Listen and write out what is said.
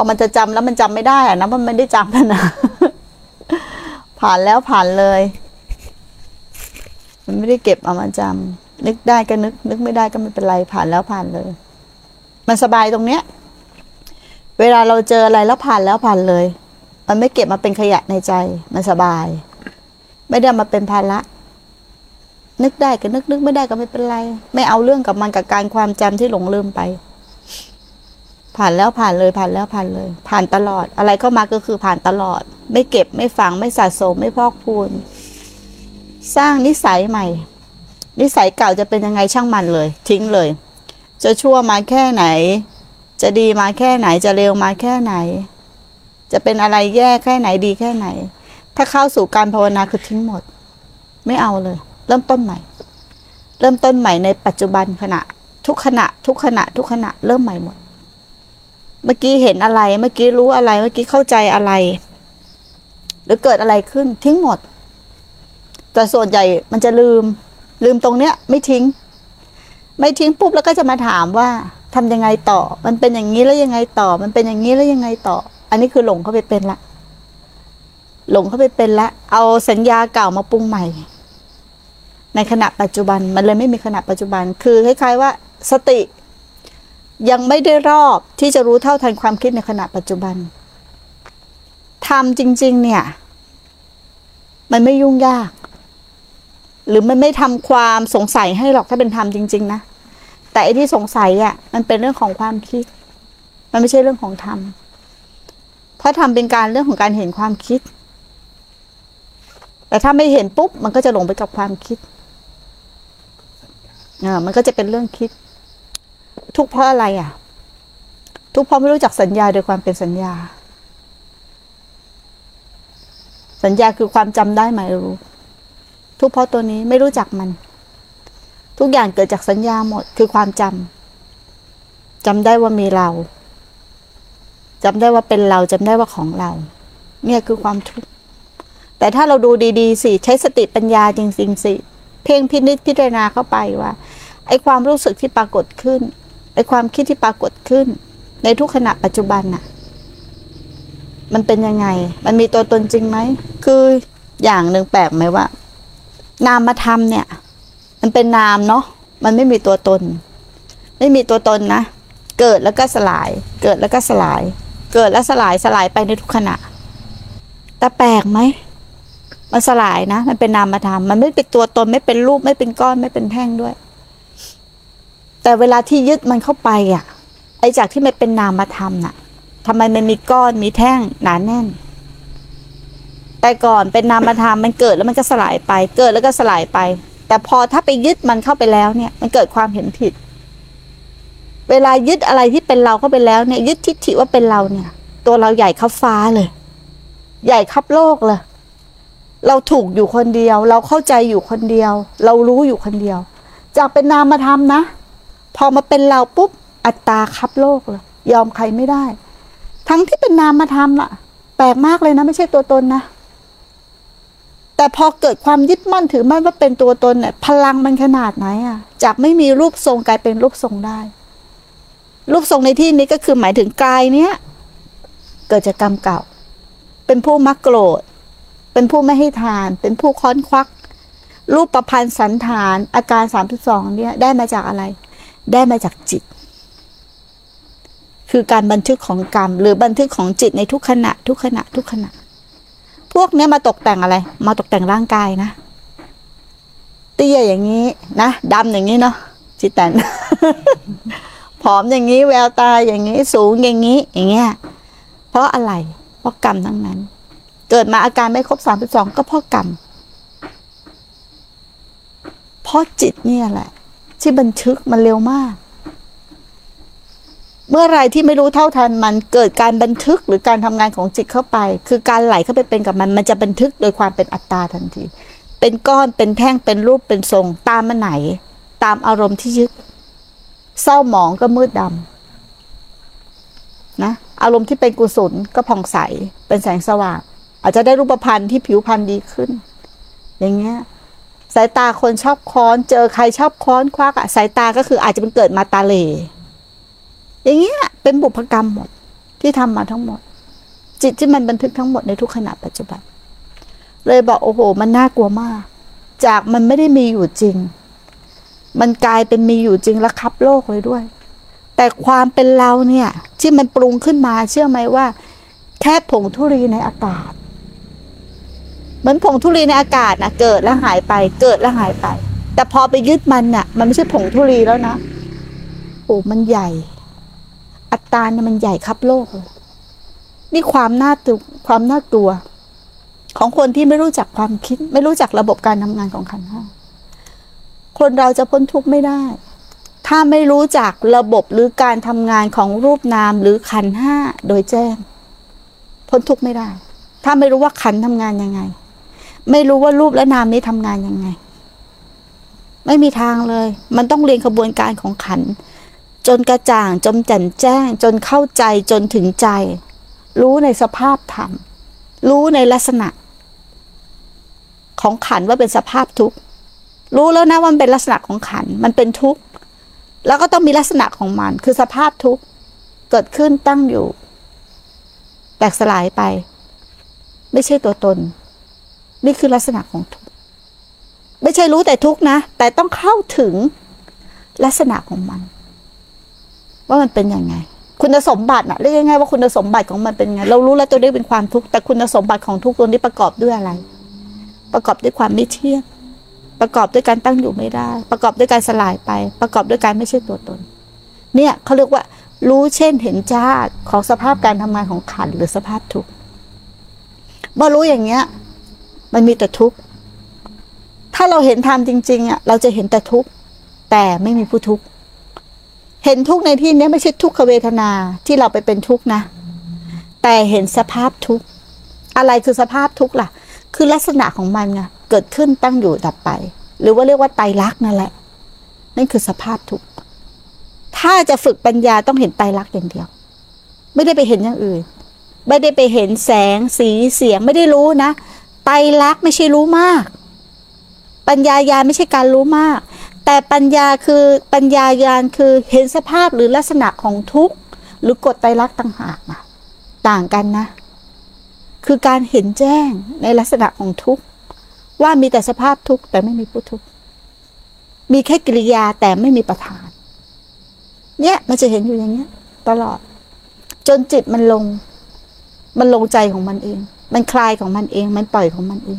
พอมันจะจำแล้วมันจำไม่ได้อะนะมันไม่ได้จำแล้วนะ ผ่านแล้วผ่านเลย มันไม่ได้เก็บเอามาจำนึกได้ก็นึก นึกไม่ได้ก็ไม่เป็นไรผ่านแล้วผ่านเลย มันสบายตรงเนี้ย เวลาเราเจออะไรแล้วผ่านแล้วผ่านเลย มันไม่เก็บมาเป็นขยะในใจ มันสบาย ไม่ได้มาเป็นภาระนึกได้ก็นึกนึกไม่ได้ก็ไม่เป็นไร ไม่เอาเรื่องกับมันกับการความจำที่หลงลืมไป ผ่านแล้วผ่านเลยผ่านแล้วผ่านเลย ผ่านตลอด อะไรเข้ามาก็คือผ่านตลอด ไม่เก็บไม่ฝังไม่สะสมไม่พอกพูน สร้างนิสัยใหม่ นิสัยเก่าจะเป็นยังไงช่างมันเลย ทิ้งเลย จะชั่วมาแค่ไหน จะดีมาแค่ไหนจะเร็วมาแค่ไหน จะเป็นอะไรแย่แค่ไหนดีแค่ไหน ถ้าเข้าสู่การภาวนาคือทิ้งหมด ไม่เอาเลย เริ่มต้นใหม่ เริ่มต้นใหม่ในปัจจุบันขณะ ทุกขณะ ทุกขณะ ทุกขณะเริ่มใหม่หมด มื่อกี้เห็นอะไร เมื่อกี้รู้อะไร เมื่อกี้เข้าใจอะไร หรือเกิดอะไรขึ้น ทิ้งหมด แต่ส่วนใหญ่มันจะลืม ลืมตรงเนี้ย ไม่ทิ้ง ไม่ทิ้งปุ๊บแล้วก็จะมาถามว่าทำยังไงต่อ มันเป็นอย่างนี้แล้วยังไงต่อ มันเป็นอย่างนี้แล้วยังไงต่อ อันนี้คือหลงเข้าไปเป็นละ หลงเข้าไปเป็นละ เอาสัญญาเก่ามาปรุงใหม่ ในขณะปัจจุบันมันเลยไม่มีขณะปัจจุบัน คือคล้ายๆว่า สติ ยังไม่ได้รอบที่จะรู้เท่าทันความคิดในขณะปัจจุบันทำจริง ๆ เนี่ย มันไม่ยุ่งยาก หรือมันไม่ทำความสงสัยให้หรอกถ้าเป็นธรรมจริง ๆ นะ แต่ไอ้ที่สงสัยอะมันเป็นเรื่องของความคิด มันไม่ใช่เรื่องของธรรมเพราะธรรมเป็นการเรื่องของการเห็นความคิด แต่ถ้าไม่เห็นปุ๊บ มันก็จะหลงไปกับความคิดอ่ามันก็จะเป็นเรื่องคิด ทุกเพราะอะไรอะ ทุกเพราะไม่รู้จักสัญญาโดยความเป็นสัญญา สัญญาคือความจำได้หมายรู้ ทุกเพราะตัวนี้ไม่รู้จักมัน ทุกอย่างเกิดจากสัญญาหมดคือความจำจำได้ว่ามีเราจำได้ว่าเป็นเราจำได้ว่าของเรา เนี่ยคือความทุกข์แต่ถ้าเราดูดีๆสิใช้สติปัญญาจริงๆสิเพ่งพินิจพิจารณาเข้าไปว่าไอ้ความรู้สึกที่ปรากฏขึ้น ไอความคิดที่ปรากฏขึ้น ในทุกขณะปัจจุบันน่ะ มันเป็นยังไง มันมีตัวตนจริงไหม คืออย่างหนึ่งแปลกไหมว่า นามธรรมเนี่ย มันเป็นนามเนาะ มันไม่มีตัวตน ไม่มีตัวตนนะ เกิดแล้วก็สลาย เกิดแล้วก็สลาย เกิดแล้วสลายสลายไปในทุกขณะ แต่แปลกไหม มันสลายนะ มันเป็นนามธรรม มันไม่เป็นตัวตน ไม่เป็นรูป ไม่เป็นก้อน ไม่เป็นแท่งด้วย แต่เวลาที่ยึดมันเข้าไปอะไอ้จากที่มันเป็นนามธรรมน่ะทำไมมันมีก้อนมีแท่งหนาแน่น แต่ก่อนเป็นนามธรรมมันเกิดแล้วมันก็สลายไป เกิดแล้วก็สลายไป แต่พอถ้าไปยึดมันเข้าไปแล้วเนี่ย มันเกิดความเห็นผิด เวลายึดอะไรที่เป็นเราเข้าไปแล้วเนี่ย ยึดทิฏฐิว่าเป็นเราเนี่ย ตัวเราใหญ่ขับฟ้าเลย ใหญ่ขับโลกเลยเราถูกอยู่คนเดียว เราเข้าใจอยู่คนเดียว เรารู้อยู่คนเดียว จากเป็นนามธรรมนะ พอมาเป็นเราปุ๊บอัตตาคับโลกเลยยอมใครไม่ได้ ทั้งที่เป็นนามธรรมอะแปลกมากเลยนะ ไม่ใช่ตัวตนนะ แต่พอเกิดความยึดมั่นถือมั่นว่าเป็นตัวตนเนี่ย พลังมันขนาดไหนอะจากไม่มีรูปทรงกลายเป็นรูปทรงได้ รูปทรงในที่นี้ก็คือหมายถึงกายเนี้ยเกิดจากกรรมเก่า เป็นผู้มักโกรธ เป็นผู้ไม่ให้ทาน เป็นผู้ค้อนควัก รูปประพันธ์สันฐาน อาการสามสิบสองเนี่ยได้มาจากอะไร ได้มาจากจิต คือการบันทึกของกรรม หรือบันทึกของจิตในทุกขณะ ทุกขณะ ทุกขณะ พวกนี้มาตกแต่งอะไร มาตกแต่งร่างกายนะเตี้ยอย่างนี้นะดำอย่างนี้เนาะจิตแตนผอมอย่างนี้แววตาอย่างนี้สูงอย่างนี้ อย่างเงี้ยเพราะอะไร เพราะกรรมทั้งนั้น เกิดมาอาการไม่ครบสามสิบสองก็เพราะกรรมเพราะจิตเนี่ยแหละ ที่บันทึกมันเร็วมาก เมื่อไรที่ไม่รู้เท่าทันมันเกิดการบันทึกหรือการทำงานของจิตเข้าไป คือการไหลเข้าไปเป็นกับมันมันจะบันทึกโดยความเป็นอัตตาทันที เป็นก้อนเป็นแท่งเป็นรูปเป็นทรง ตามมันไหน ตามอารมณ์ที่ยึด เศร้าหมองก็มืดดำนะอารมณ์ที่เป็นกุศลก็ผ่องใสเป็นแสงสว่าง อาจจะได้รูปพรรณที่ผิวพรรณดีขึ้น อย่างเงี้ย สายตาคนชอบค้อน เจอใครชอบค้อนควักอะสายตาก็คืออาจจะเป็นเกิดมาตาเล อย่างเงี้ยเป็นบุพกรรมหมดที่ทำมาทั้งหมด จิตที่มันบันทึกทั้งหมดในทุกขณะปัจจุบัน เลยบอกโอ้โห มันน่ากลัวมาก จากมันไม่ได้มีอยู่จริง มันกลายเป็นมีอยู่จริงและคับโลกเลยด้วย แต่ความเป็นเราเนี่ย ที่มันปรุงขึ้นมาเชื่อไหมว่า แค่ผงธุลีในอากาศ เหมือนผงธุลีในอากาศนะเกิดแล้วหายไป เกิดแล้วหายไป แต่พอไปยึดมันน่ะ มันไม่ใช่ผงธุลีแล้วนะโอ้มันใหญ่ อัตราเนี่ยมันใหญ่ครับโลกเลยนี่ความน่าตุความน่ากลัว ของคนที่ไม่รู้จักความคิด ไม่รู้จักระบบการทำงานของขันห้าคนเราจะพ้นทุกข์ไม่ได้ ถ้าไม่รู้จักระบบหรือการทำงานของรูปนามหรือขันห้าโดยแจ้ง พ้นทุกข์ไม่ได้ ถ้าไม่รู้ว่าขันธ์ทำงานยังไง ไม่รู้ว่ารูปและนามนี้ทำงานยังไง ไม่มีทางเลย มันต้องเรียนขบวนการของขัน จนกระจ่างจนแจ่มแจ้ง จนเข้าใจจนถึงใจ รู้ในสภาพธรรม รู้ในลักษณะ ของขันว่าเป็นสภาพทุกข์รู้แล้วนะว่ามันเป็นลักษณะของขัน มันเป็นทุกข์แล้วก็ต้องมีลักษณะของมัน คือสภาพทุกข์เกิดขึ้นตั้งอยู่ แตกสลายไป ไม่ใช่ตัวตน นี่คือลักษณะของทุกข์ไม่ใช่รู้แต่ทุกข์นะ แต่ต้องเข้าถึงลักษณะของมัน ว่ามันเป็นยังไง คุณสมบัตินะเรียกง่ายๆว่าคุณสมบัติของมันเป็นไง เรารู้แล้วตัวนี้เป็นความทุกข์แต่คุณสมบัติของทุกข์ตัวนี้ประกอบด้วยอะไร ประกอบด้วยความไม่เที่ยงประกอบด้วยการตั้งอยู่ไม่ได้ ประกอบด้วยการสลายไป ประกอบด้วยการไม่ใช่ตัวตน เนี่ยเขาเรียกว่า รู้เช่นเห็นจ้าของสภาพการทำงานของขันหรือสภาพทุกข์เมื่อรู้อย่างเงี้ย มันมีแต่ทุกข์ ถ้าเราเห็นธรรมจริงๆอะเราจะเห็นแต่ทุกข์ แต่ไม่มีผู้ทุกข์ เห็นทุกข์ในที่นี้ไม่ใช่ทุกขเวทนาที่เราไปเป็นทุกข์นะ แต่เห็นสภาพทุกข์ อะไรคือสภาพทุกข์ล่ะ คือลักษณะของมันไงเกิดขึ้นตั้งอยู่ดับไป หรือว่าเรียกว่าไตรลักษณ์นั่นแหละ นั่นคือสภาพทุกข์ ถ้าจะฝึกปัญญาต้องเห็นไตรลักษณ์อย่างเดียว ไม่ได้ไปเห็นอย่างอื่น ไม่ได้ไปเห็นแสงสีเสียงไม่ได้รู้นะ ไตรลักษณ์ไม่ใช่รู้มาก ปัญญายาณไม่ใช่การรู้มาก แต่ปัญญาคือปัญญายาณคือเห็นสภาพหรือลักษณะของทุกข์ หรือกฎไตรลักษณ์ต่างหากนะต่างกันนะ คือการเห็นแจ้งในลักษณะของทุกข์ ว่ามีแต่สภาพทุกข์แต่ไม่มีผู้ทุกข์มีแค่กิริยาแต่ไม่มีประธาน เนี่ยมันจะเห็นอยู่อย่างเงี้ย ตลอด จนจิตมันลง มันลงใจของมันเอง มันคลายของมันเอง มันปล่อยของมันเอง